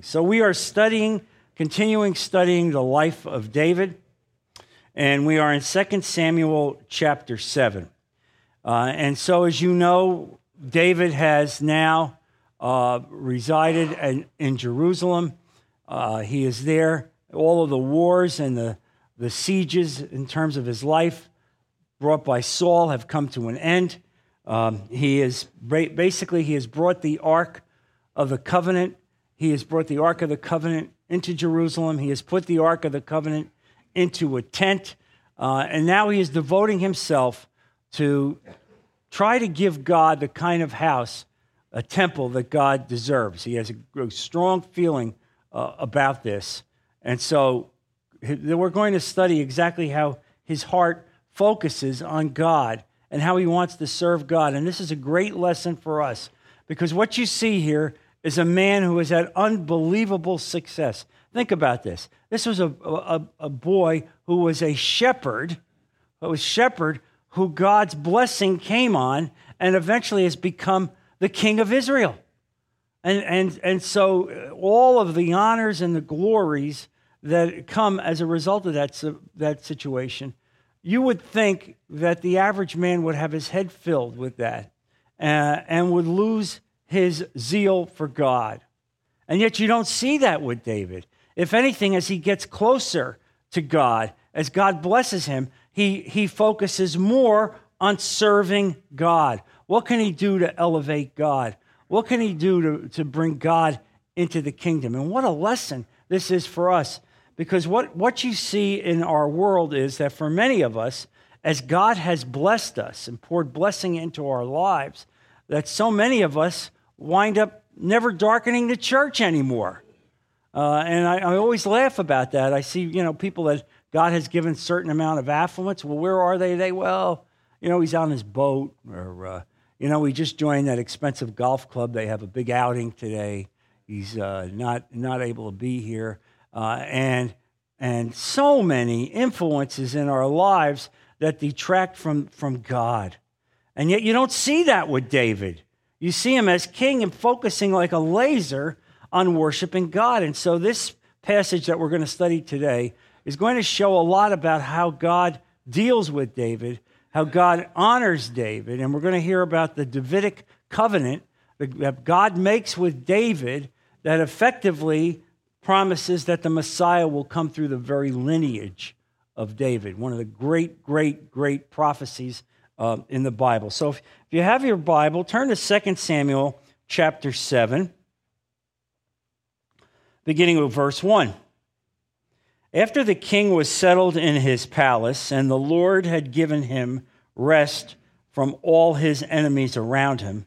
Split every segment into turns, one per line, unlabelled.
So we are studying, continuing studying the life of David, and we are in 2 Samuel chapter 7. Uh, and so, as you know, David has now uh, resided in, in Jerusalem. Uh, he is there. All of the wars and the, the sieges in terms of his life brought by Saul have come to an end. Um, he is basically he has brought the ark of the covenant he has brought the Ark of the Covenant into Jerusalem. He has put the Ark of the Covenant into a tent. Uh, and now he is devoting himself to try to give God the kind of house, a temple that God deserves. He has a, strong feeling uh, about this. And so we're going to study exactly how his heart focuses on God and how he wants to serve God. And this is a great lesson for us because what you see here is a man who has had unbelievable success. Think about this. This was a, a, a boy who was a shepherd, who was shepherd who God's blessing came on and eventually has become the king of Israel. And, and, and so uh, all of the honors and the glories that come as a result of that, that situation, you would think that the average man would have his head filled with that uh, and would lose his zeal for God. And yet you don't see that with David. If anything, as he gets closer to God, as God blesses him, he, he focuses more on serving God. What can he do to elevate God? What can he do to, to bring God into the kingdom? And what a lesson this is for us. Because what, what you see in our world is that for many of us, as God has blessed us and poured blessing into our lives, that so many of us wind up never darkening the church anymore. Uh, and I, I, always laugh about that. I see, you know, people that God has given certain amount of affluence. Well, where are they? They well, you know, he's on his boat, or uh, you know, he just joined that expensive golf club. They have a big outing today. He's uh, not not able to be here, uh, and and so many influences in our lives that detract from from God, and yet you don't see that with David. You see him as king and focusing like a laser on worshiping God. And so, this passage that we're going to study today is going to show a lot about how God deals with David, how God honors David. And we're going to hear about the Davidic covenant that God makes with David that effectively promises that the Messiah will come through the very lineage of David, one of the great, great, great prophecies uh, in the Bible. So if, if you have your Bible, turn to 2 Samuel chapter 7, beginning with verse 1. After the king was settled in his palace, and the Lord had given him rest from all his enemies around him,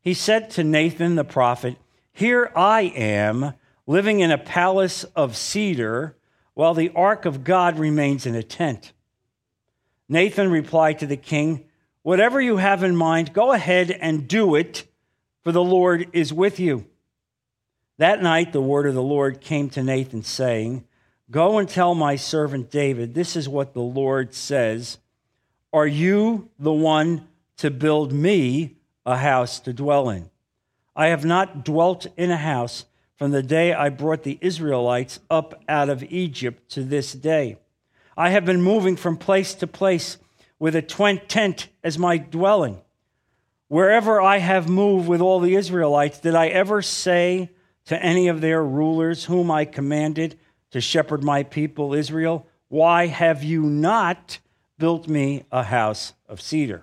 he said to Nathan the prophet, Here I am, living in a palace of cedar, while the ark of God remains in a tent. Nathan replied to the king, Whatever you have in mind, go ahead and do it, for the Lord is with you. That night, the word of the Lord came to Nathan, saying, Go and tell my servant David, this is what the Lord says Are you the one to build me a house to dwell in? I have not dwelt in a house from the day I brought the Israelites up out of Egypt to this day. I have been moving from place to place with a tent as my dwelling. Wherever I have moved with all the Israelites, did I ever say to any of their rulers, whom I commanded to shepherd my people Israel, Why have you not built me a house of cedar?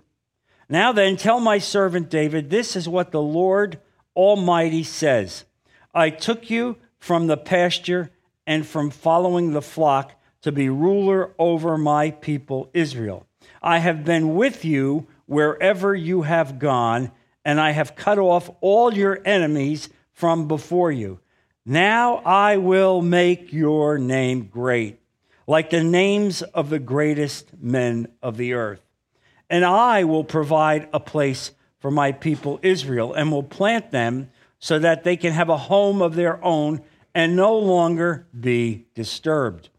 Now then, tell my servant David, this is what the Lord Almighty says I took you from the pasture and from following the flock to be ruler over my people Israel. I have been with you wherever you have gone, and I have cut off all your enemies from before you. Now I will make your name great, like the names of the greatest men of the earth. And I will provide a place for my people Israel, and will plant them so that they can have a home of their own and no longer be disturbed.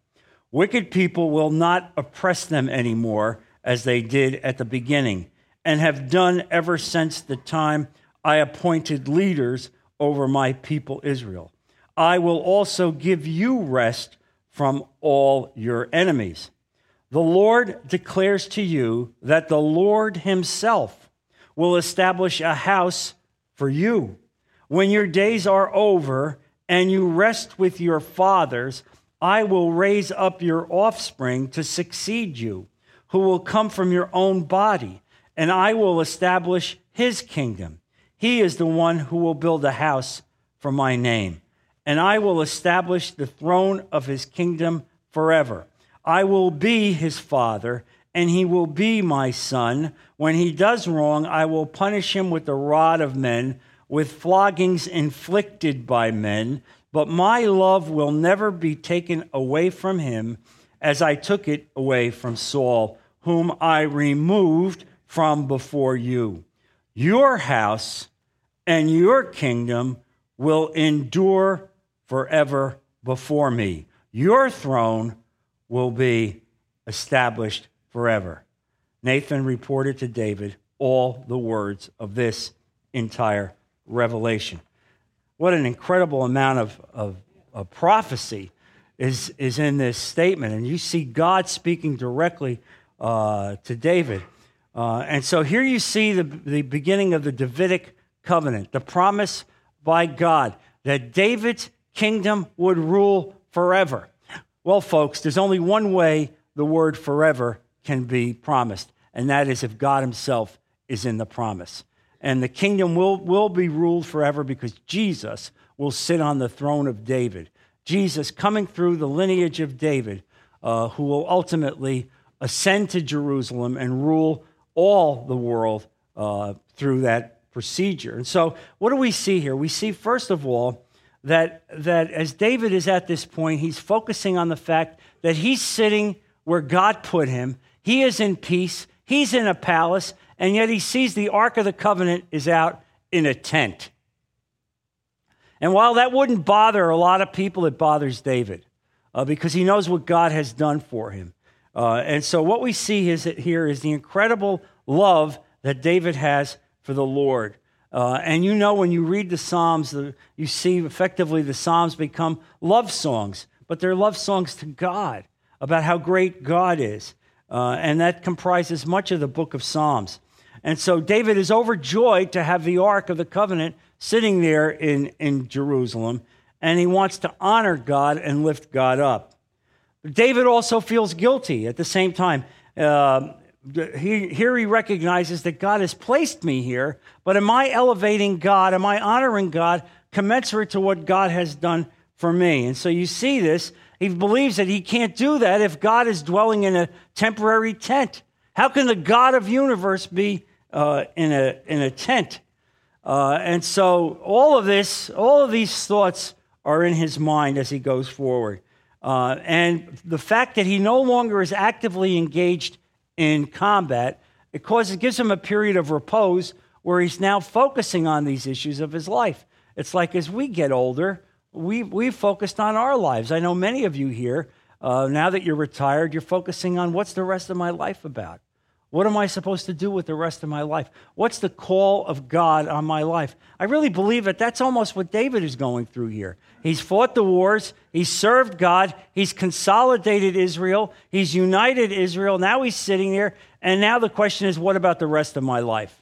Wicked people will not oppress them anymore as they did at the beginning, and have done ever since the time I appointed leaders over my people Israel. I will also give you rest from all your enemies. The Lord declares to you that the Lord Himself will establish a house for you. When your days are over and you rest with your fathers, I will raise up your offspring to succeed you, who will come from your own body, and I will establish his kingdom. He is the one who will build a house for my name, and I will establish the throne of his kingdom forever. I will be his father, and he will be my son. When he does wrong, I will punish him with the rod of men, with floggings inflicted by men. But my love will never be taken away from him, as I took it away from Saul, whom I removed from before you. Your house and your kingdom will endure forever before me. Your throne will be established forever. Nathan reported to David all the words of this entire revelation. What an incredible amount of, of, of prophecy is, is in this statement. And you see God speaking directly uh, to David. Uh, and so here you see the, the beginning of the Davidic covenant, the promise by God that David's kingdom would rule forever. Well, folks, there's only one way the word forever can be promised, and that is if God Himself is in the promise. And the kingdom will, will be ruled forever because Jesus will sit on the throne of David. Jesus coming through the lineage of David, uh, who will ultimately ascend to Jerusalem and rule all the world uh, through that procedure. And so, what do we see here? We see, first of all, that, that as David is at this point, he's focusing on the fact that he's sitting where God put him. He is in peace. He's in a palace, and yet he sees the Ark of the Covenant is out in a tent. And while that wouldn't bother a lot of people, it bothers David uh, because he knows what God has done for him. Uh, and so, what we see is that here is the incredible love that David has for the Lord. Uh, and you know, when you read the Psalms, the, you see effectively the Psalms become love songs, but they're love songs to God about how great God is. Uh, and that comprises much of the book of Psalms. And so David is overjoyed to have the Ark of the Covenant sitting there in, in Jerusalem, and he wants to honor God and lift God up. David also feels guilty at the same time. Uh, he, here he recognizes that God has placed me here, but am I elevating God? Am I honoring God commensurate to what God has done for me? And so you see this. He believes that he can't do that if God is dwelling in a temporary tent. How can the God of universe be uh, in, a, in a tent? Uh, and so all of this, all of these thoughts are in his mind as he goes forward. Uh, and the fact that he no longer is actively engaged in combat, it causes, gives him a period of repose where he's now focusing on these issues of his life. It's like as we get older, we, we've focused on our lives. I know many of you here, uh, now that you're retired, you're focusing on what's the rest of my life about? What am I supposed to do with the rest of my life? What's the call of God on my life? I really believe that that's almost what David is going through here. He's fought the wars, he's served God, he's consolidated Israel, he's united Israel. Now he's sitting there, and now the question is, what about the rest of my life?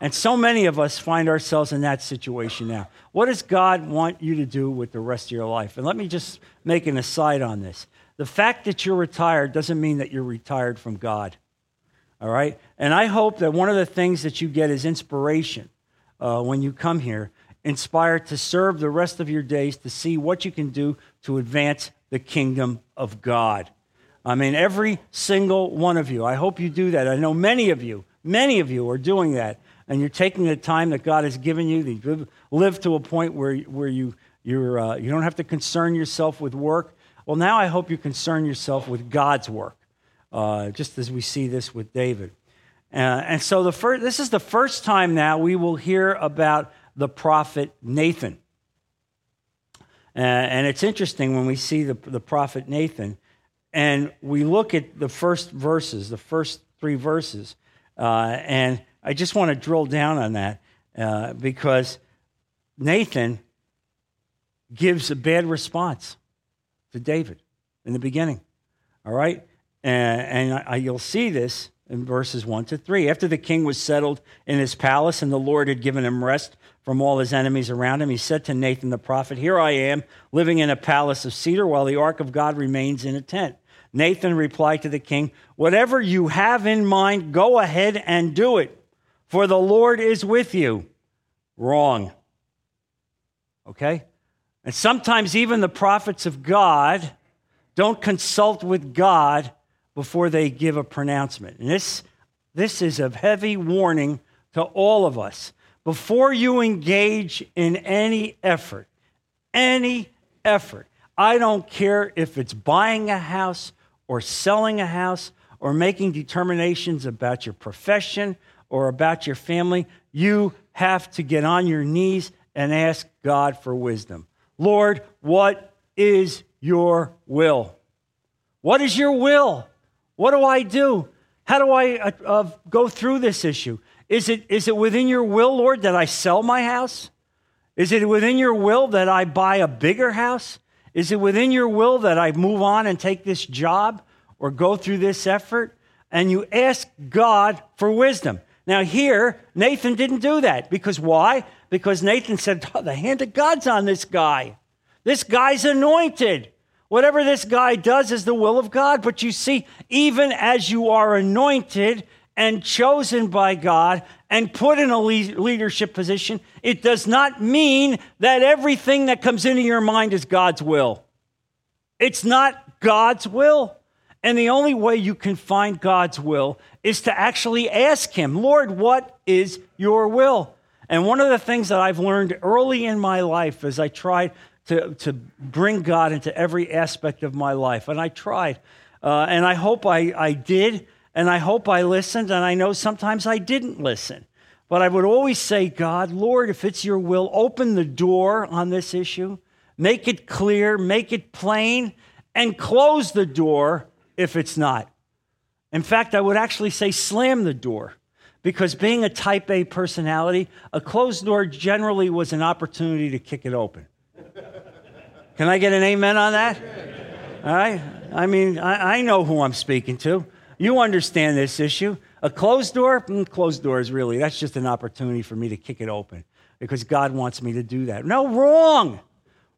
And so many of us find ourselves in that situation now. What does God want you to do with the rest of your life? And let me just make an aside on this. The fact that you're retired doesn't mean that you're retired from God. All right? And I hope that one of the things that you get is inspiration uh, when you come here, inspired to serve the rest of your days to see what you can do to advance the kingdom of God. I mean, every single one of you, I hope you do that. I know many of you, many of you are doing that. And you're taking the time that God has given you to live to a point where, where you, you're, uh, you don't have to concern yourself with work. Well, now I hope you concern yourself with God's work uh, just as we see this with David. Uh, and so the first, this is the first time now we will hear about the prophet Nathan. Uh, and it's interesting when we see the, the prophet Nathan and we look at the first verses, the first three verses. Uh, and I just want to drill down on that uh, because Nathan gives a bad response to David in the beginning. All right? And, and I, you'll see this in verses 1 to 3. After the king was settled in his palace and the Lord had given him rest from all his enemies around him, he said to Nathan the prophet, Here I am, living in a palace of cedar, while the ark of God remains in a tent. Nathan replied to the king, Whatever you have in mind, go ahead and do it, for the Lord is with you. Wrong. Okay? And sometimes even the prophets of God don't consult with God before they give a pronouncement. And this, this is a heavy warning to all of us. Before you engage in any effort, any effort, I don't care if it's buying a house or selling a house or making determinations about your profession or about your family, you have to get on your knees and ask God for wisdom. Lord, what is your will? What is your will? What do I do? How do I uh, uh, go through this issue? Is it, is it within your will, Lord, that I sell my house? Is it within your will that I buy a bigger house? Is it within your will that I move on and take this job or go through this effort? And you ask God for wisdom. Now, here, Nathan didn't do that. Because why? Because Nathan said, oh, The hand of God's on this guy. This guy's anointed. Whatever this guy does is the will of God. But you see, even as you are anointed and chosen by God and put in a leadership position, it does not mean that everything that comes into your mind is God's will. It's not God's will. And the only way you can find God's will is to actually ask Him, Lord, what is your will? And one of the things that I've learned early in my life as I tried to, to bring God into every aspect of my life. And I tried. Uh, and I hope I, I did. And I hope I listened. And I know sometimes I didn't listen. But I would always say, God, Lord, if it's your will, open the door on this issue, make it clear, make it plain, and close the door if it's not. In fact, I would actually say slam the door because being a type A personality, a closed door generally was an opportunity to kick it open. Can I get an amen on that? All right? I mean, I, I know who I'm speaking to. You understand this issue. A closed door, mm, closed doors, really, that's just an opportunity for me to kick it open because God wants me to do that. No, wrong.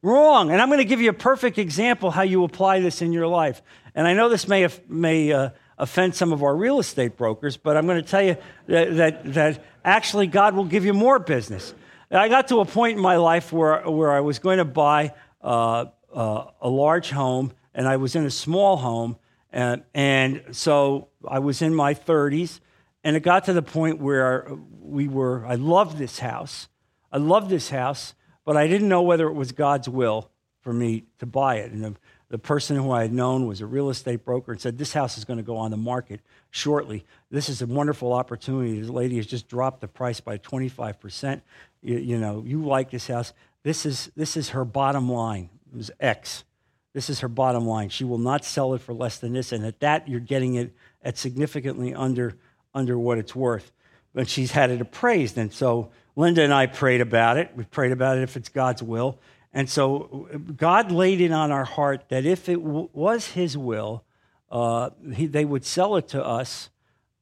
Wrong. And I'm going to give you a perfect example how you apply this in your life. And I know this may, may uh, offend some of our real estate brokers, but I'm going to tell you that, that, that actually God will give you more business. I got to a point in my life where, where I was going to buy uh, uh, a large home, and I was in a small home. And, and so I was in my 30s, and it got to the point where we were, I loved this house. I loved this house, but I didn't know whether it was God's will for me to buy it. And the, the person who I had known was a real estate broker and said, This house is going to go on the market shortly. This is a wonderful opportunity. This lady has just dropped the price by 25%. You, you know, you like this house. This is, this is her bottom line. It was X. This is her bottom line. She will not sell it for less than this. And at that, you're getting it at significantly under, under what it's worth. But she's had it appraised. And so Linda and I prayed about it. We prayed about it if it's God's will. And so God laid it on our heart that if it w- was His will, uh, he, they would sell it to us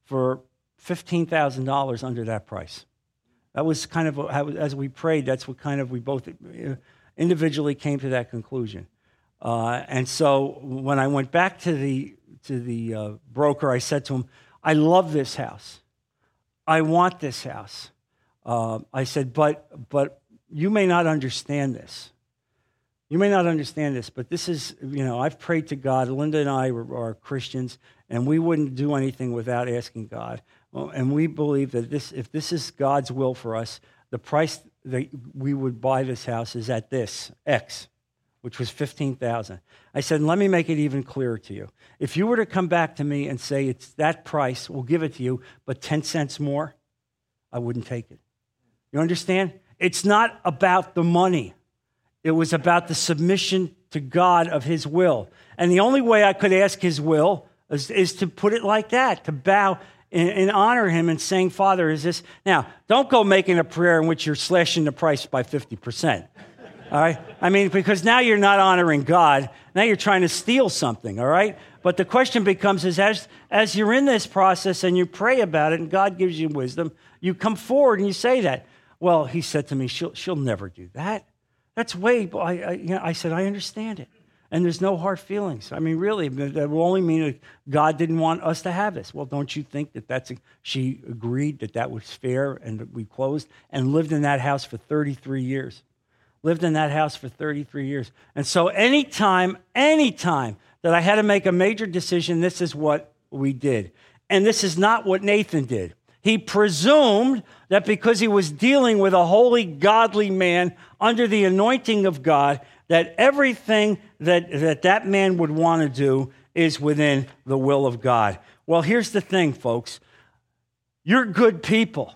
for $15,000 under that price. That was kind of how, as we prayed. That's what kind of we both uh, individually came to that conclusion. Uh, and so when I went back to the to the uh, broker, I said to him, "I love this house. I want this house." Uh, I said, "But but you may not understand this. You may not understand this, but this is you know I've prayed to God. Linda and I are, are Christians, and we wouldn't do anything without asking God. And we believe that this, if this is God's will for us, the price that we would buy this house is at this X, which was fifteen thousand. I said, let me make it even clearer to you. If you were to come back to me and say it's that price, we'll give it to you, but ten cents more, I wouldn't take it. You understand? It's not about the money. It was about the submission to God of His will. And the only way I could ask His will is, is to put it like that, to bow and, and honor him and saying, Father, is this. Now, don't go making a prayer in which you're slashing the price by 50%. All right? I mean, because now you're not honoring God. Now you're trying to steal something, all right? But the question becomes is as, as you're in this process and you pray about it and God gives you wisdom, you come forward and you say that. Well, he said to me, she'll, she'll never do that. That's way, I, I, you know, I said, I understand it. And there's no hard feelings. I mean, really, that will only mean that God didn't want us to have this. Well, don't you think that that's, a, she agreed that that was fair and that we closed and lived in that house for 33 years. Lived in that house for 33 years. And so anytime, anytime that I had to make a major decision, this is what we did. And this is not what Nathan did. He presumed that because he was dealing with a holy, godly man under the anointing of God, that everything that that, that man would want to do is within the will of God. Well, here's the thing, folks. You're good people.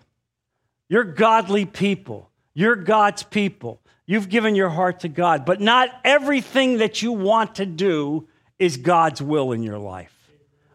You're godly people. You're God's people. You've given your heart to God, but not everything that you want to do is God's will in your life.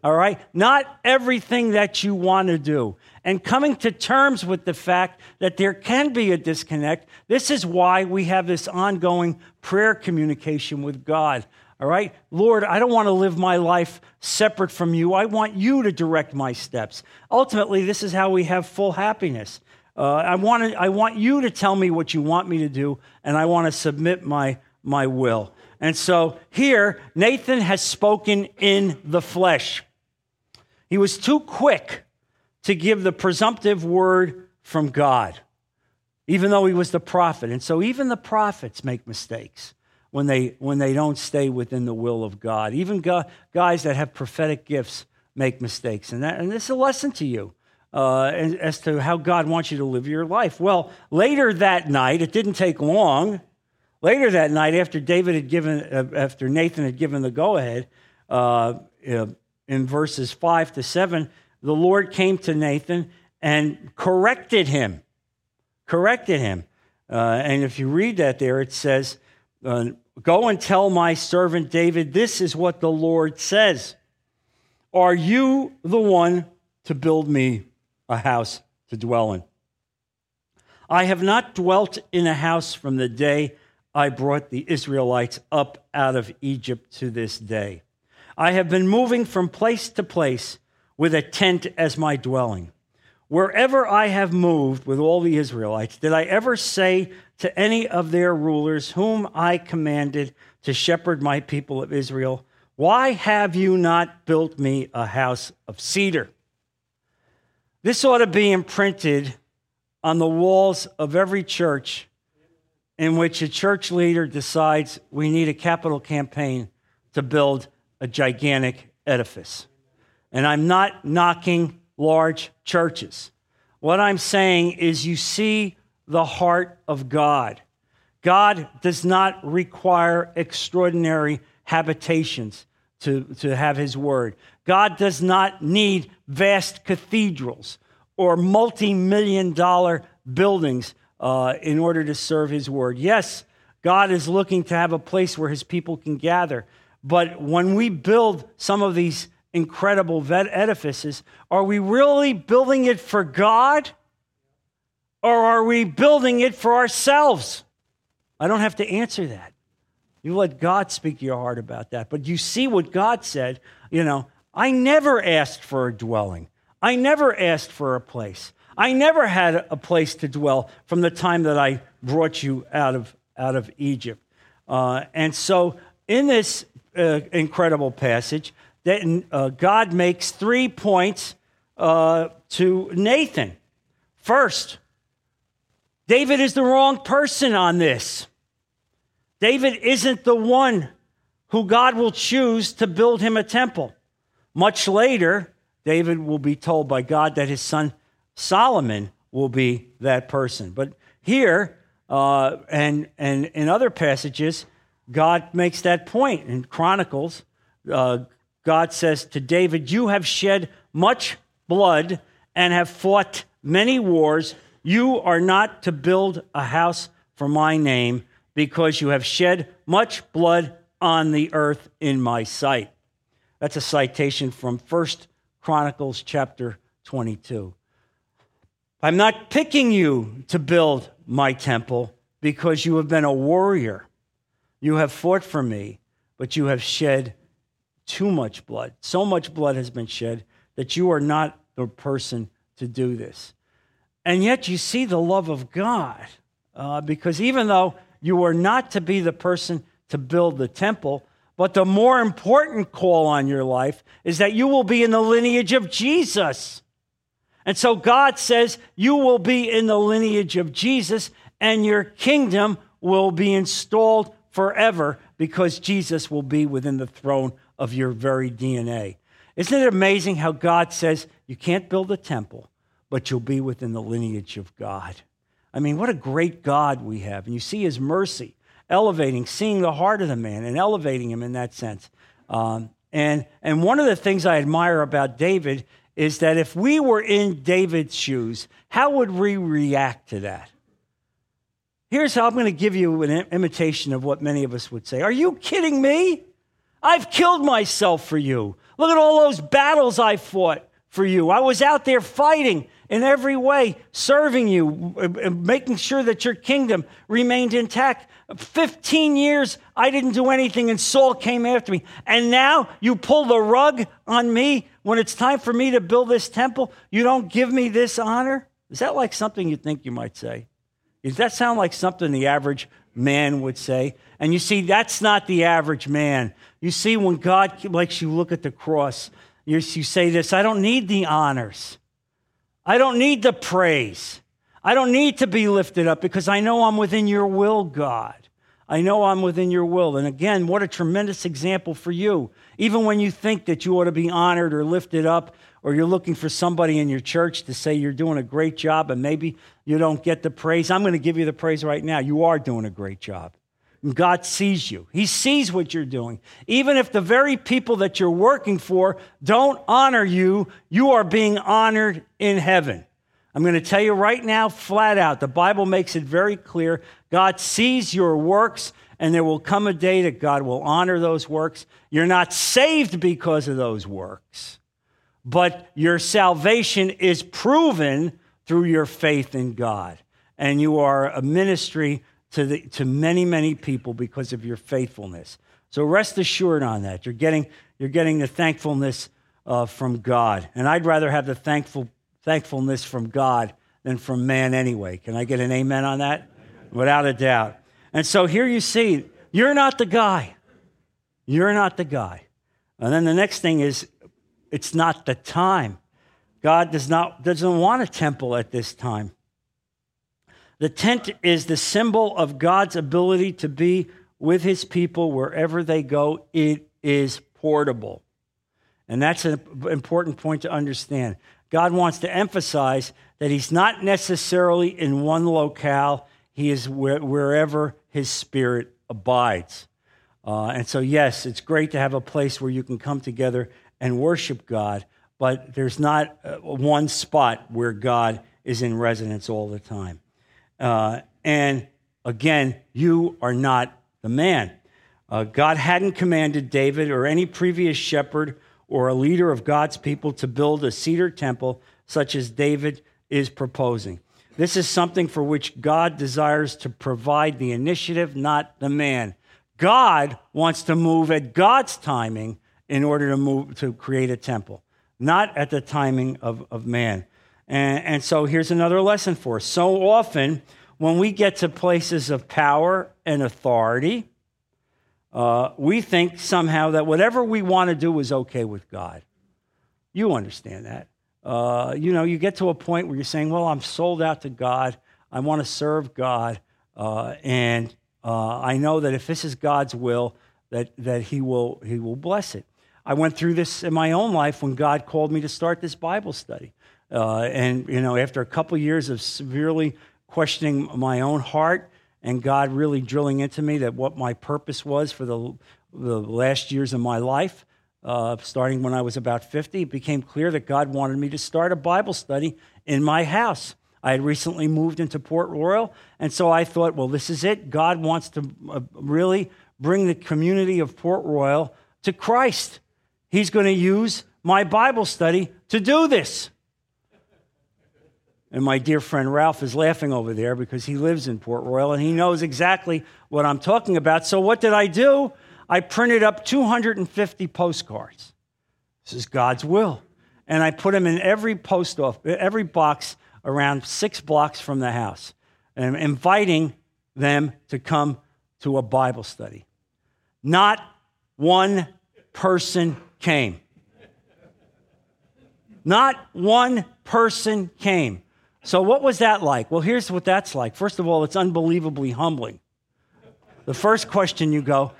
All right? Not everything that you want to do and coming to terms with the fact that there can be a disconnect. This is why we have this ongoing prayer communication with God. All right? Lord, I don't want to live my life separate from you. I want you to direct my steps. Ultimately, this is how we have full happiness. Uh, I, want to, I want you to tell me what you want me to do, and I want to submit my, my will. And so here, Nathan has spoken in the flesh. He was too quick to give the presumptive word from God, even though he was the prophet. And so even the prophets make mistakes when they, when they don't stay within the will of God. Even guys that have prophetic gifts make mistakes. And, that, and this is a lesson to you. Uh, as to how God wants you to live your life. Well, later that night, it didn't take long. Later that night, after David had given, uh, after Nathan had given the go ahead, uh, in verses five to seven, the Lord came to Nathan and corrected him. Corrected him. Uh, and if you read that there, it says, uh, Go and tell my servant David, this is what the Lord says. Are you the one to build me a house to dwell in? I have not dwelt in a house from the day I brought the Israelites up out of Egypt to this day. I have been moving from place to place with a tent as my dwelling. Wherever I have moved with all the Israelites, did I ever say to any of their rulers, whom I commanded to shepherd my people of Israel, Why have you not built me a house of cedar? This ought to be imprinted on the walls of every church in which a church leader decides we need a capital campaign to build a gigantic edifice. And I'm not knocking large churches. What I'm saying is, you see the heart of God. God does not require extraordinary habitations to, to have his word. God does not need vast cathedrals or multi million dollar buildings uh, in order to serve his word. Yes, God is looking to have a place where his people can gather. But when we build some of these incredible edifices, are we really building it for God or are we building it for ourselves? I don't have to answer that. You let God speak to your heart about that. But you see what God said, you know, I never asked for a dwelling. I never asked for a place. I never had a place to dwell from the time that I brought you out of, out of Egypt. Uh, and so, in this uh, incredible passage, that uh, God makes three points uh, to Nathan. First, David is the wrong person on this. David isn't the one who God will choose to build him a temple. Much later, David will be told by God that his son Solomon will be that person. But here, uh, and, and in other passages, God makes that point. In Chronicles, uh, God says to David, You have shed much blood and have fought many wars. You are not to build a house for my name because you have shed much blood on the earth in my sight. That's a citation from First Chronicles chapter 22. I'm not picking you to build my temple because you have been a warrior. You have fought for me, but you have shed too much blood. So much blood has been shed that you are not the person to do this. And yet you see the love of God, uh, because even though you are not to be the person to build the temple, but the more important call on your life is that you will be in the lineage of Jesus. And so God says you will be in the lineage of Jesus and your kingdom will be installed forever because Jesus will be within the throne of your very DNA. Isn't it amazing how God says you can't build a temple, but you'll be within the lineage of God? I mean, what a great God we have. And you see his mercy elevating, seeing the heart of the man and elevating him in that sense. Um, and, and one of the things I admire about David is that if we were in David's shoes, how would we react to that? Here's how I'm going to give you an imitation of what many of us would say Are you kidding me? I've killed myself for you. Look at all those battles I fought for you. I was out there fighting in every way, serving you, uh, uh, making sure that your kingdom remained intact. 15 years, I didn't do anything, and Saul came after me. And now you pull the rug on me when it's time for me to build this temple. You don't give me this honor? Is that like something you think you might say? Does that sound like something the average man would say? And you see, that's not the average man. You see, when God makes you look at the cross, you, you say this I don't need the honors, I don't need the praise. I don't need to be lifted up because I know I'm within your will, God. I know I'm within your will. And again, what a tremendous example for you. Even when you think that you ought to be honored or lifted up, or you're looking for somebody in your church to say you're doing a great job and maybe you don't get the praise, I'm going to give you the praise right now. You are doing a great job. God sees you. He sees what you're doing. Even if the very people that you're working for don't honor you, you are being honored in heaven. I'm going to tell you right now, flat out, the Bible makes it very clear. God sees your works, and there will come a day that God will honor those works. You're not saved because of those works, but your salvation is proven through your faith in God. And you are a ministry to, the, to many, many people because of your faithfulness. So rest assured on that. You're getting, you're getting the thankfulness uh, from God. And I'd rather have the thankful thankfulness from God than from man anyway. Can I get an amen on that? Without a doubt. And so here you see, you're not the guy. You're not the guy. And then the next thing is, it's not the time. God does not doesn't want a temple at this time. The tent is the symbol of God's ability to be with his people wherever they go. It is portable. And that's an important point to understand. God wants to emphasize that He's not necessarily in one locale, He is wherever His Spirit abides. Uh, and so, yes, it's great to have a place where you can come together and worship God, but there's not uh, one spot where God is in residence all the time. Uh, and again, you are not the man. Uh, God hadn't commanded David or any previous shepherd or a leader of God's people to build a cedar temple such as David is proposing. This is something for which God desires to provide the initiative, not the man. God wants to move at God's timing in order to move to create a temple, not at the timing of, of man. And, and so here's another lesson for us. So often, when we get to places of power and authority, uh, we think somehow that whatever we want to do is okay with God. You understand that. Uh, you know, you get to a point where you're saying, well, I'm sold out to God. I want to serve God. Uh, and uh, I know that if this is God's will, that, that he, will, he will bless it. I went through this in my own life when God called me to start this Bible study. Uh, and, you know, after a couple years of severely questioning my own heart and God really drilling into me that what my purpose was for the, the last years of my life, uh, starting when I was about 50, it became clear that God wanted me to start a Bible study in my house. I had recently moved into Port Royal, and so I thought, well, this is it. God wants to uh, really bring the community of Port Royal to Christ. He's going to use my Bible study to do this. And my dear friend Ralph is laughing over there because he lives in Port Royal and he knows exactly what I'm talking about. So, what did I do? I printed up 250 postcards. This is God's will. And I put them in every post off, every box around six blocks from the house, and inviting them to come to a Bible study. Not one person came. Not one person came. So, what was that like? Well, here's what that's like. First of all, it's unbelievably humbling. The first question you go,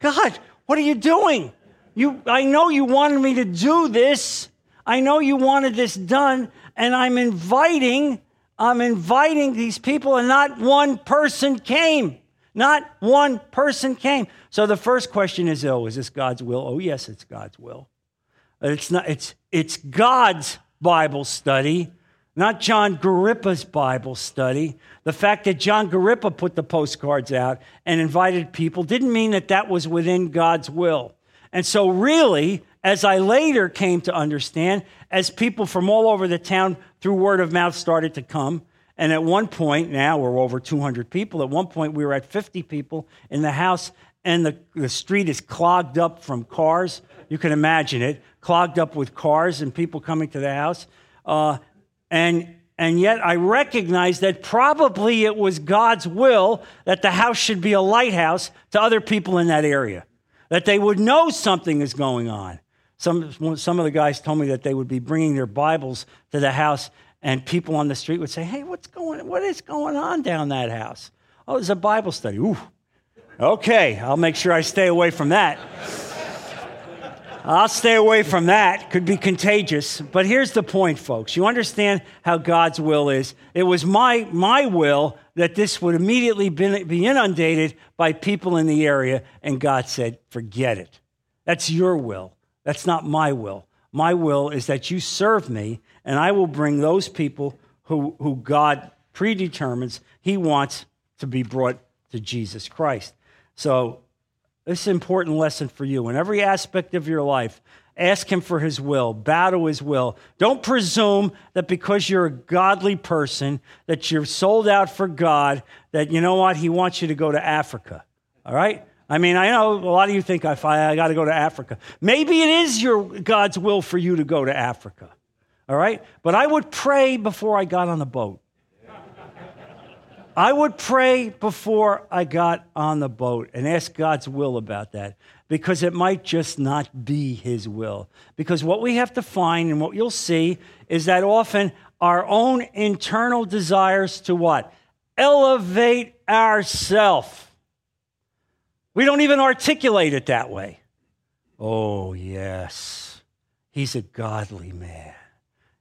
God, what are you doing? You, I know you wanted me to do this. I know you wanted this done, and I'm inviting, I'm inviting these people, and not one person came. Not one person came. So the first question is, oh, is this God's will? Oh, yes, it's God's will. It's not, it's, it's God's Bible study not John Garippa's Bible study. The fact that John Garippa put the postcards out and invited people didn't mean that that was within God's will. And so, really, as I later came to understand, as people from all over the town through word of mouth started to come, and at one point, now we're over 200 people, at one point we were at 50 people in the house, and the, the street is clogged up from cars. You can imagine it, clogged up with cars and people coming to the house. Uh, and, and yet I recognize that probably it was God's will that the house should be a lighthouse to other people in that area, that they would know something is going on. Some, some of the guys told me that they would be bringing their Bibles to the house, and people on the street would say, Hey, what's going, what is going on down that house? Oh, it's a Bible study. Ooh, okay, I'll make sure I stay away from that. I'll stay away from that. Could be contagious. But here's the point, folks. You understand how God's will is. It was my, my will that this would immediately be inundated by people in the area, and God said, forget it. That's your will. That's not my will. My will is that you serve me, and I will bring those people who, who God predetermines He wants to be brought to Jesus Christ. So this is an important lesson for you. In every aspect of your life, ask Him for His will, to His will. Don't presume that because you're a godly person, that you're sold out for God, that you know what, He wants you to go to Africa. All right? I mean, I know a lot of you think I, I got to go to Africa. Maybe it is your God's will for you to go to Africa. All right? But I would pray before I got on the boat. I would pray before I got on the boat and ask God's will about that because it might just not be His will. Because what we have to find and what you'll see is that often our own internal desires to what? Elevate ourself. We don't even articulate it that way. Oh, yes, he's a godly man.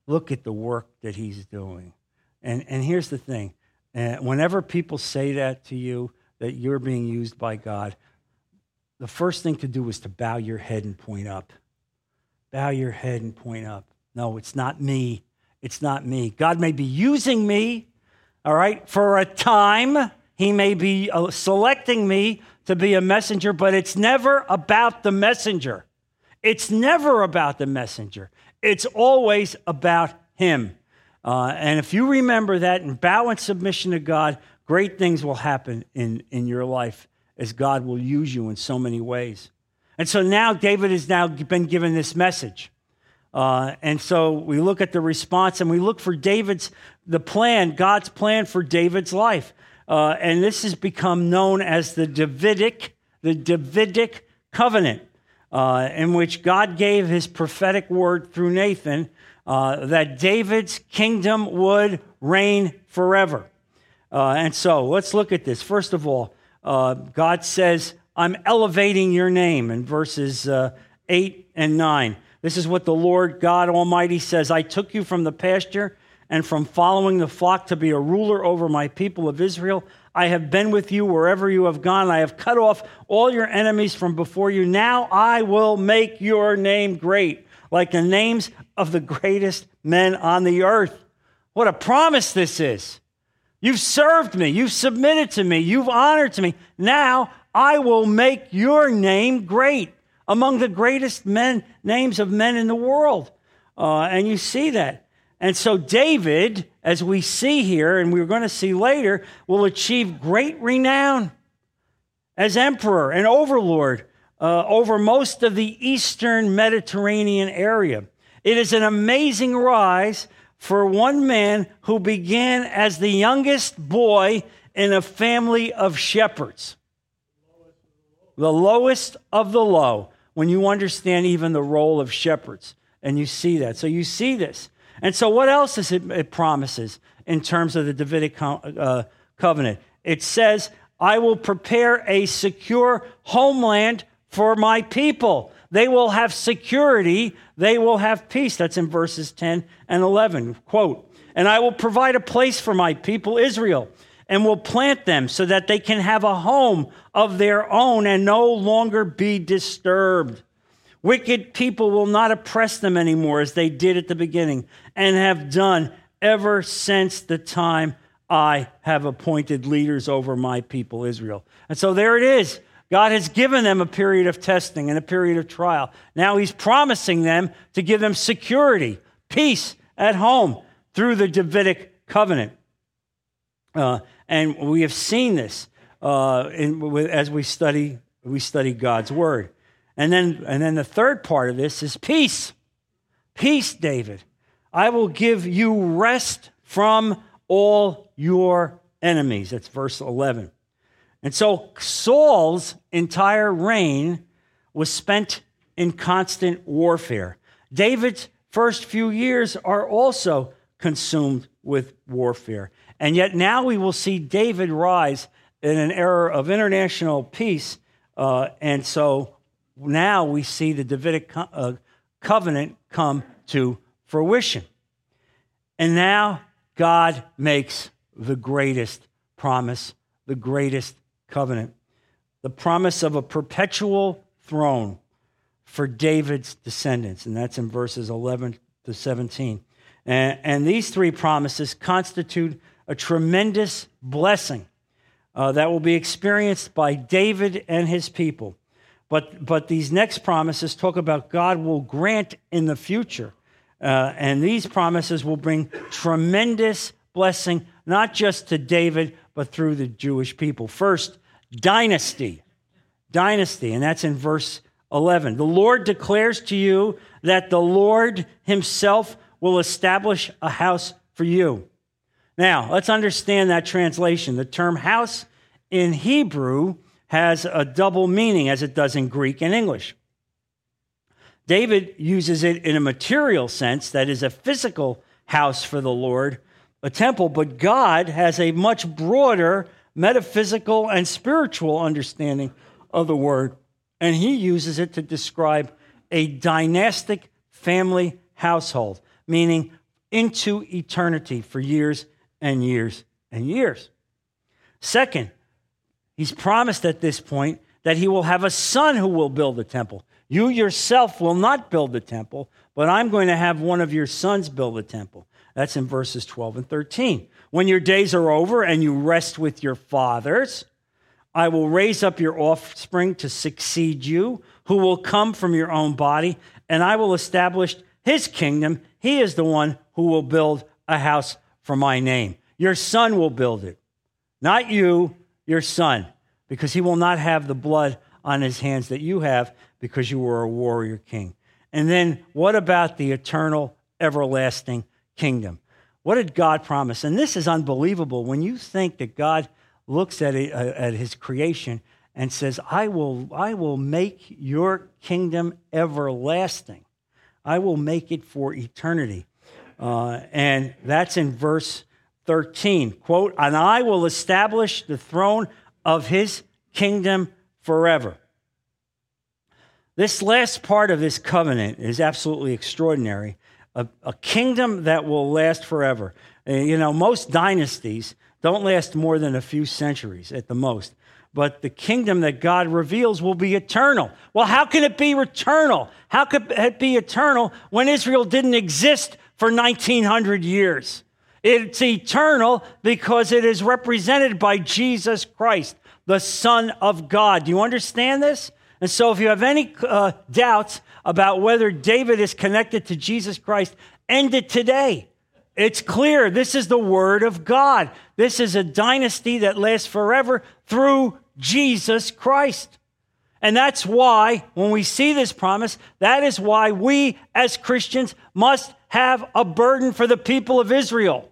Look at the work that he's doing. And, and here's the thing and whenever people say that to you, that you're being used by God, the first thing to do is to bow your head and point up. Bow your head and point up. No, it's not me. It's not me. God may be using me, all right, for a time. He may be uh, selecting me to be a messenger, but it's never about the messenger. It's never about the messenger. It's always about Him. Uh, and if you remember that and bow in submission to God, great things will happen in, in your life as God will use you in so many ways. And so now David has now been given this message. Uh, and so we look at the response and we look for David's, the plan, God's plan for David's life. Uh, and this has become known as the Davidic, the Davidic covenant, uh, in which God gave his prophetic word through Nathan uh, that David's kingdom would reign forever. Uh, and so let's look at this. First of all, uh, God says, I'm elevating your name in verses uh, 8 and 9. This is what the Lord God Almighty says I took you from the pasture and from following the flock to be a ruler over my people of Israel. I have been with you wherever you have gone. I have cut off all your enemies from before you. Now I will make your name great like the names of the greatest men on the earth. What a promise this is. You've served me, you've submitted to me, you've honored to me. Now I will make your name great among the greatest men, names of men in the world. Uh, and you see that. And so David, as we see here, and we're going to see later, will achieve great renown as emperor and overlord uh, over most of the eastern Mediterranean area. It is an amazing rise for one man who began as the youngest boy in a family of shepherds. The lowest of the low, when you understand even the role of shepherds. And you see that. So you see this. And so, what else is it, it promises in terms of the Davidic co- uh, covenant? It says, I will prepare a secure homeland for my people. They will have security, they will have peace. That's in verses 10 and 11. Quote, and I will provide a place for my people, Israel, and will plant them so that they can have a home of their own and no longer be disturbed. Wicked people will not oppress them anymore as they did at the beginning and have done ever since the time I have appointed leaders over my people, Israel. And so there it is. God has given them a period of testing and a period of trial. Now He's promising them to give them security, peace at home through the Davidic covenant. Uh, and we have seen this uh, in, as we study, we study God's word. And then, and then the third part of this is peace. Peace, David. I will give you rest from all your enemies. That's verse 11. And so Saul's entire reign was spent in constant warfare. David's first few years are also consumed with warfare. And yet now we will see David rise in an era of international peace. Uh, and so now we see the Davidic co- uh, covenant come to fruition. And now God makes the greatest promise, the greatest covenant the promise of a perpetual throne for David's descendants. And that's in verses 11 to 17. And, and these three promises constitute a tremendous blessing uh, that will be experienced by David and his people. But, but these next promises talk about God will grant in the future. Uh, and these promises will bring tremendous blessing, not just to David, but through the Jewish people. First, dynasty. Dynasty, and that's in verse 11. The Lord declares to you that the Lord himself will establish a house for you. Now, let's understand that translation. The term house in Hebrew has a double meaning as it does in Greek and English. David uses it in a material sense, that is, a physical house for the Lord, a temple, but God has a much broader metaphysical and spiritual understanding of the word, and he uses it to describe a dynastic family household, meaning into eternity for years and years and years. Second, He's promised at this point that he will have a son who will build the temple. You yourself will not build the temple, but I'm going to have one of your sons build the temple. That's in verses 12 and 13. When your days are over and you rest with your fathers, I will raise up your offspring to succeed you, who will come from your own body, and I will establish his kingdom. He is the one who will build a house for my name. Your son will build it, not you, your son, because he will not have the blood on his hands that you have because you were a warrior king. And then what about the eternal, everlasting kingdom? What did God promise? And this is unbelievable when you think that God looks at, it, uh, at his creation and says, I will, I will make your kingdom everlasting. I will make it for eternity. Uh, and that's in verse 13, quote, and I will establish the throne of his kingdom forever. This last part of this covenant is absolutely extraordinary. A, a kingdom that will last forever. Uh, you know, most dynasties don't last more than a few centuries at the most. But the kingdom that God reveals will be eternal. Well, how can it be eternal? How could it be eternal when Israel didn't exist for 1900 years? It's eternal because it is represented by Jesus Christ, the Son of God. Do you understand this? And so, if you have any uh, doubts about whether David is connected to Jesus Christ, end it today. It's clear. This is the Word of God. This is a dynasty that lasts forever through Jesus Christ. And that's why, when we see this promise, that is why we as Christians must have a burden for the people of Israel.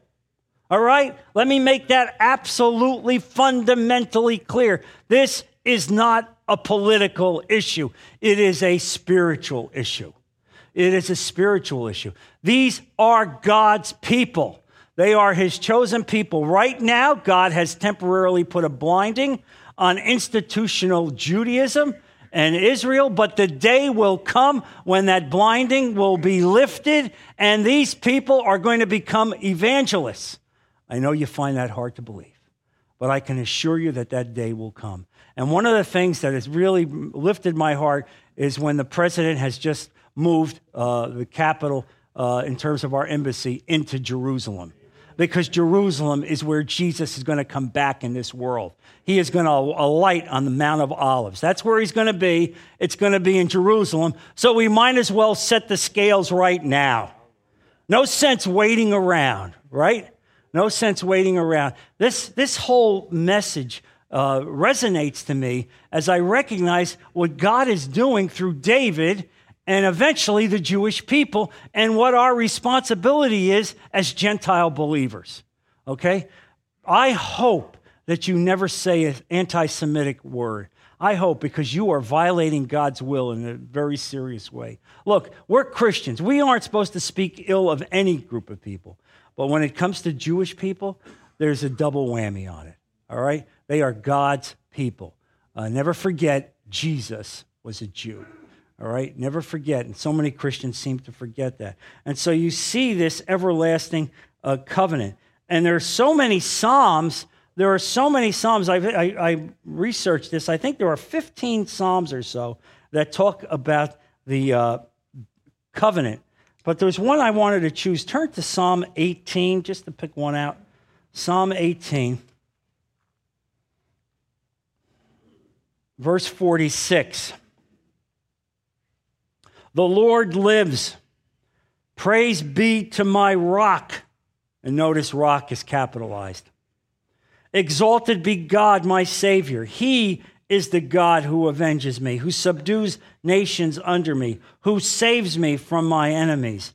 All right? Let me make that absolutely fundamentally clear. This is not a political issue, it is a spiritual issue. It is a spiritual issue. These are God's people. They are his chosen people. Right now, God has temporarily put a blinding on institutional Judaism and Israel, but the day will come when that blinding will be lifted and these people are going to become evangelists. I know you find that hard to believe, but I can assure you that that day will come. And one of the things that has really lifted my heart is when the president has just moved uh, the capital uh, in terms of our embassy into Jerusalem because Jerusalem is where Jesus is going to come back in this world. He is going to alight on the Mount of Olives. That's where he's going to be. It's going to be in Jerusalem. So we might as well set the scales right now. No sense waiting around, right? No sense waiting around. This, this whole message uh, resonates to me as I recognize what God is doing through David and eventually the Jewish people, and what our responsibility is as Gentile believers. Okay? I hope that you never say an anti Semitic word. I hope because you are violating God's will in a very serious way. Look, we're Christians. We aren't supposed to speak ill of any group of people. But when it comes to Jewish people, there's a double whammy on it. All right? They are God's people. Uh, never forget, Jesus was a Jew. All right? Never forget. And so many Christians seem to forget that. And so you see this everlasting uh, covenant. And there are so many Psalms. There are so many Psalms. I, I, I, researched this. I think there are 15 Psalms or so that talk about the uh, covenant. But there's one I wanted to choose. Turn to Psalm 18, just to pick one out. Psalm 18, verse 46. The Lord lives. Praise be to my rock. And notice rock is capitalized. Exalted be God, my Savior. He is the God who avenges me, who subdues nations under me, who saves me from my enemies.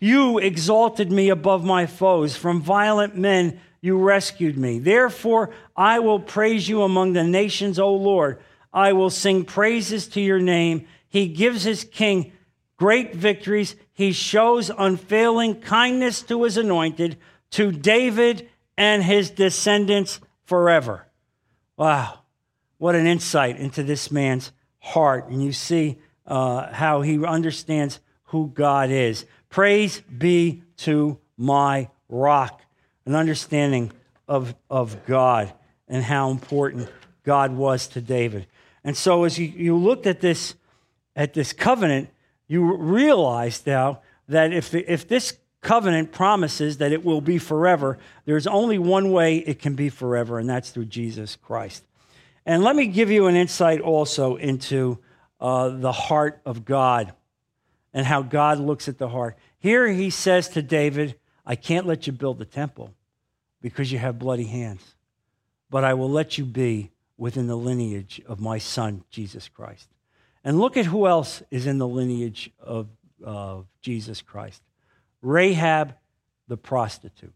You exalted me above my foes. From violent men you rescued me. Therefore, I will praise you among the nations, O Lord. I will sing praises to your name he gives his king great victories. He shows unfailing kindness to his anointed, to David and his descendants forever. Wow, what an insight into this man's heart. And you see uh, how he understands who God is. Praise be to my rock, an understanding of, of God and how important God was to David. And so, as you, you looked at this at this covenant, you realize now that if, the, if this covenant promises that it will be forever, there's only one way it can be forever, and that's through Jesus Christ. And let me give you an insight also into uh, the heart of God and how God looks at the heart. Here he says to David, I can't let you build the temple because you have bloody hands, but I will let you be within the lineage of my son, Jesus Christ. And look at who else is in the lineage of, of Jesus Christ Rahab the prostitute.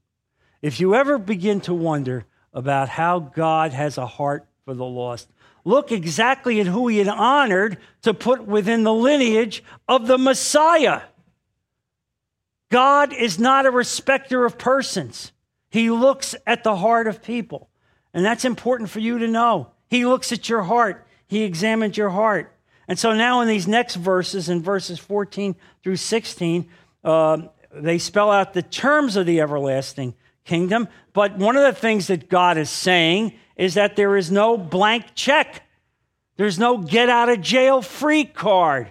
If you ever begin to wonder about how God has a heart for the lost, look exactly at who he had honored to put within the lineage of the Messiah. God is not a respecter of persons. He looks at the heart of people. And that's important for you to know. He looks at your heart, He examines your heart. And so now in these next verses, in verses 14 through 16, uh, they spell out the terms of the everlasting kingdom. But one of the things that God is saying is that there is no blank check. There's no get out of jail free card.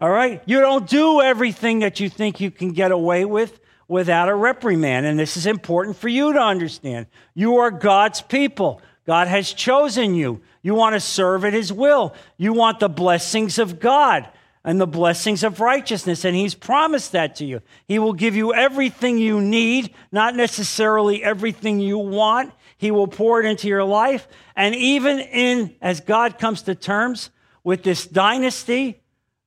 All right? You don't do everything that you think you can get away with without a reprimand. And this is important for you to understand. You are God's people. God has chosen you. You want to serve at His will. You want the blessings of God. and the blessings of righteousness. And He's promised that to you. He will give you everything you need, not necessarily everything you want. He will pour it into your life. And even in, as God comes to terms with this dynasty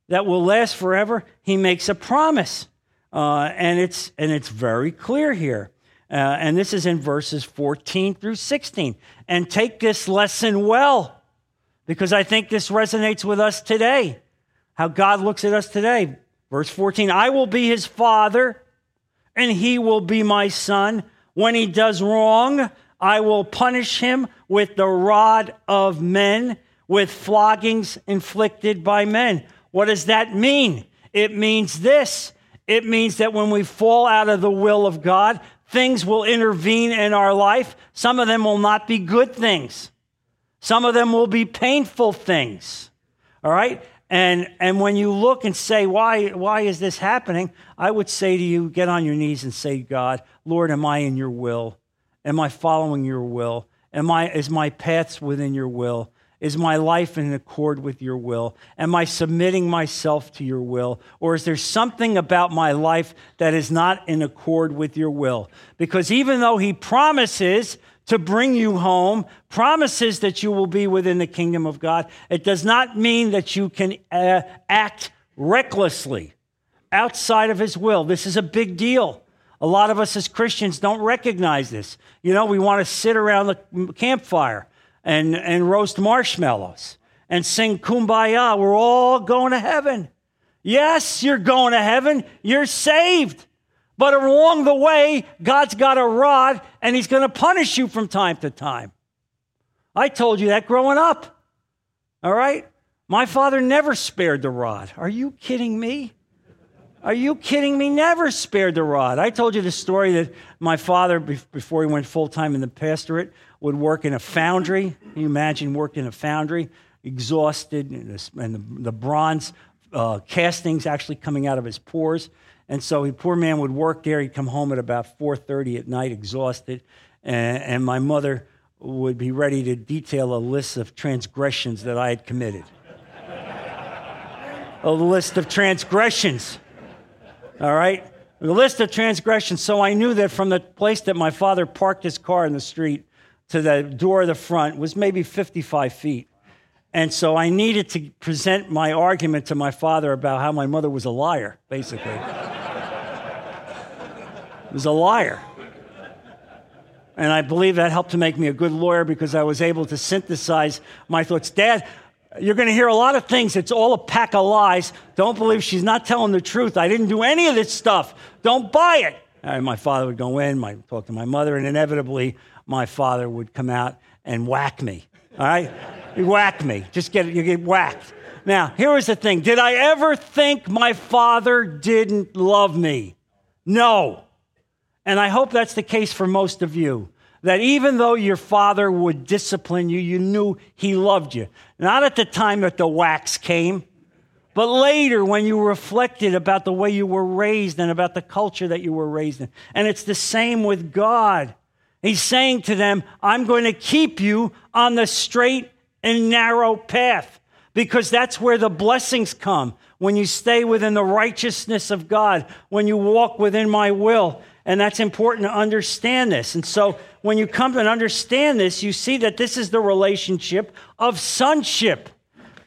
that will last forever, He makes a promise. Uh, and, it's, and it's very clear here. Uh, and this is in verses 14 through 16. And take this lesson well, because I think this resonates with us today, how God looks at us today. Verse 14 I will be his father, and he will be my son. When he does wrong, I will punish him with the rod of men, with floggings inflicted by men. What does that mean? It means this it means that when we fall out of the will of God, things will intervene in our life. Some of them will not be good things, some of them will be painful things. All right? And, and when you look and say, why, why is this happening? I would say to you, get on your knees and say, God, Lord, am I in your will? Am I following your will? Am I, is my paths within your will? Is my life in accord with your will? Am I submitting myself to your will? Or is there something about my life that is not in accord with your will? Because even though he promises to bring you home, promises that you will be within the kingdom of God, it does not mean that you can uh, act recklessly outside of his will. This is a big deal. A lot of us as Christians don't recognize this. You know, we want to sit around the campfire and, and roast marshmallows and sing kumbaya. We're all going to heaven. Yes, you're going to heaven. You're saved. But along the way, God's got a rod and He's going to punish you from time to time. I told you that growing up. All right? My father never spared the rod. Are you kidding me? Are you kidding me? Never spared the rod. I told you the story that my father, before he went full time in the pastorate, would work in a foundry. Can you imagine working in a foundry, exhausted, and the, bronze uh, castings actually coming out of his pores. And so the poor man would work there. He'd come home at about 4.30 at night, exhausted. And, and my mother would be ready to detail a list of transgressions that I had committed. a list of transgressions. All right? A list of transgressions. So I knew that from the place that my father parked his car in the street to the door of the front was maybe 55 feet. And so I needed to present my argument to my father about how my mother was a liar, basically. was a liar. And I believe that helped to make me a good lawyer because I was able to synthesize my thoughts. Dad, you're going to hear a lot of things. It's all a pack of lies. Don't believe she's not telling the truth. I didn't do any of this stuff. Don't buy it. And my father would go in, my, talk to my mother, and inevitably my father would come out and whack me. All right? He'd whack me. Just get it, you get whacked. Now, here was the thing. Did I ever think my father didn't love me? No. And I hope that's the case for most of you. That even though your father would discipline you, you knew he loved you. Not at the time that the whacks came, but later when you reflected about the way you were raised and about the culture that you were raised in. And it's the same with God. He's saying to them, I'm going to keep you on the straight and narrow path because that's where the blessings come. When you stay within the righteousness of God, when you walk within my will. And that's important to understand this. And so when you come and understand this, you see that this is the relationship of sonship.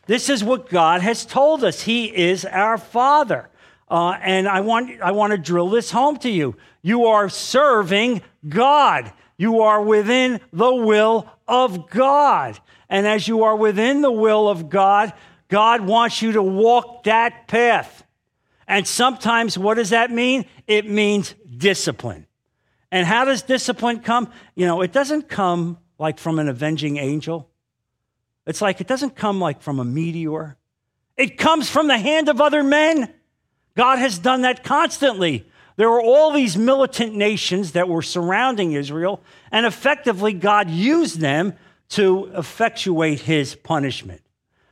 This is what God has told us. He is our Father. Uh, and I want, I want to drill this home to you. You are serving God. You are within the will of God. And as you are within the will of God, God wants you to walk that path. And sometimes, what does that mean? It means discipline. And how does discipline come? You know, it doesn't come like from an avenging angel. It's like it doesn't come like from a meteor. It comes from the hand of other men. God has done that constantly. There were all these militant nations that were surrounding Israel, and effectively, God used them to effectuate his punishment.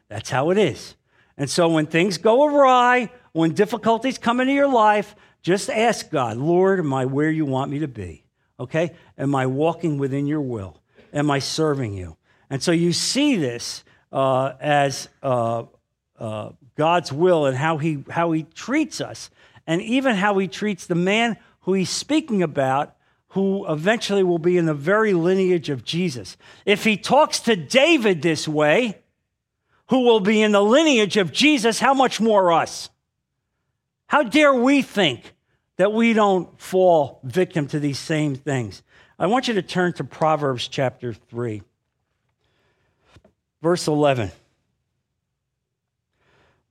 That's how it is. And so, when things go awry, when difficulties come into your life, just ask God, Lord, am I where you want me to be? Okay? Am I walking within your will? Am I serving you? And so you see this uh, as uh, uh, God's will and how he, how he treats us, and even how he treats the man who he's speaking about, who eventually will be in the very lineage of Jesus. If he talks to David this way, who will be in the lineage of Jesus, how much more us? How dare we think that we don't fall victim to these same things? I want you to turn to Proverbs chapter 3, verse 11.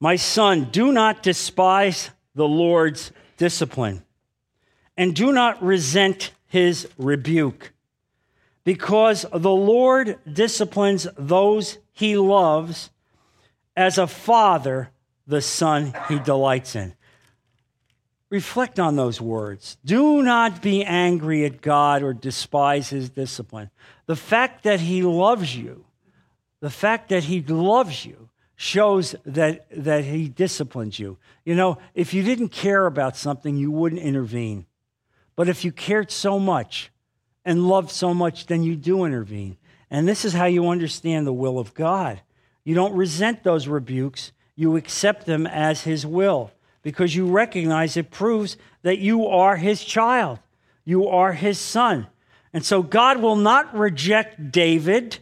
My son, do not despise the Lord's discipline, and do not resent his rebuke, because the Lord disciplines those he loves as a father the son he delights in. Reflect on those words. Do not be angry at God or despise his discipline. The fact that he loves you, the fact that he loves you, shows that, that he disciplines you. You know, if you didn't care about something, you wouldn't intervene. But if you cared so much and loved so much, then you do intervene. And this is how you understand the will of God. You don't resent those rebukes, you accept them as his will because you recognize it proves that you are his child, you are his son. And so God will not reject David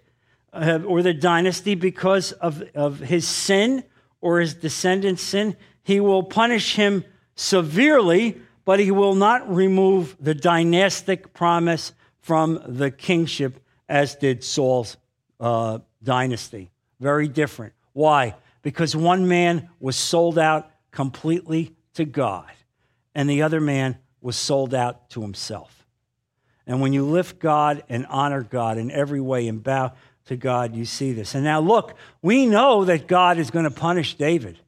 uh, or the dynasty because of, of his sin or his descendants' sin. He will punish him severely, but he will not remove the dynastic promise from the kingship, as did Saul's uh, dynasty. Very different. Why? Because one man was sold out completely to God, and the other man was sold out to himself. And when you lift God and honor God in every way and bow to God, you see this. And now, look, we know that God is going to punish David.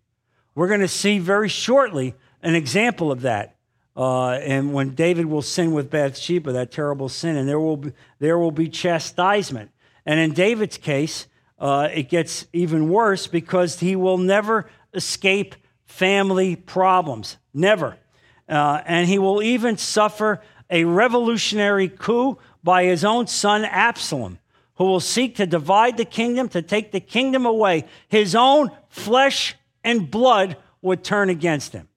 We're going to see very shortly an example of that. Uh, and when David will sin with Bathsheba, that terrible sin, and there will be, there will be chastisement. And in David's case, uh, it gets even worse because he will never escape family problems. Never. Uh, and he will even suffer a revolutionary coup by his own son Absalom, who will seek to divide the kingdom, to take the kingdom away. His own flesh and blood would turn against him.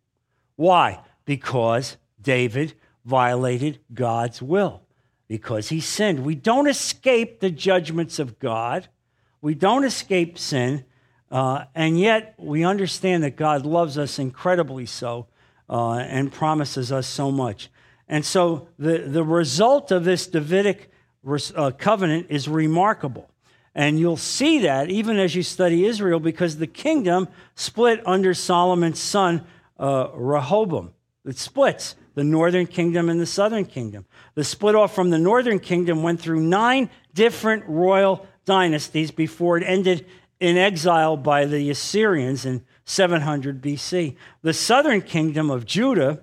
Why? Because David violated God's will, because he sinned. We don't escape the judgments of God, we don't escape sin. Uh, and yet, we understand that God loves us incredibly so uh, and promises us so much. And so, the, the result of this Davidic uh, covenant is remarkable. And you'll see that even as you study Israel, because the kingdom split under Solomon's son, uh, Rehoboam. It splits the northern kingdom and the southern kingdom. The split off from the northern kingdom went through nine different royal dynasties before it ended in exile by the Assyrians in 700 BC. The southern kingdom of Judah,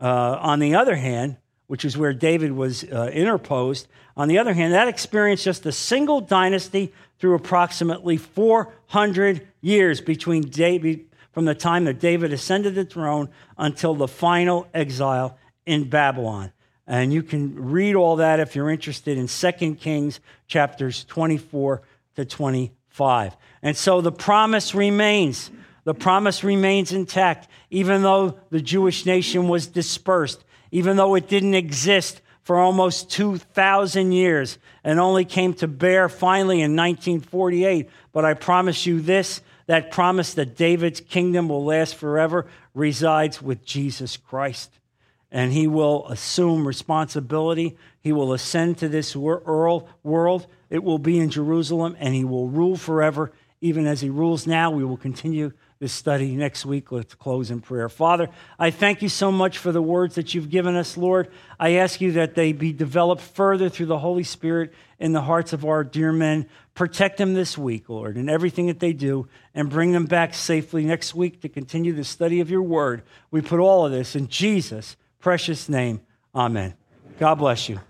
uh, on the other hand, which is where David was uh, interposed, on the other hand, that experienced just a single dynasty through approximately 400 years between David, from the time that David ascended the throne until the final exile in Babylon. And you can read all that if you're interested in 2 Kings chapters 24 to 25. And so the promise remains. The promise remains intact, even though the Jewish nation was dispersed, even though it didn't exist for almost 2,000 years and only came to bear finally in 1948. But I promise you this that promise that David's kingdom will last forever resides with Jesus Christ. And he will assume responsibility. He will ascend to this world. It will be in Jerusalem, and he will rule forever even as he rules now. We will continue this study next week. Let's close in prayer. Father, I thank you so much for the words that you've given us, Lord. I ask you that they be developed further through the Holy Spirit in the hearts of our dear men. Protect them this week, Lord, in everything that they do, and bring them back safely next week to continue the study of your word. We put all of this in Jesus' precious name. Amen. God bless you.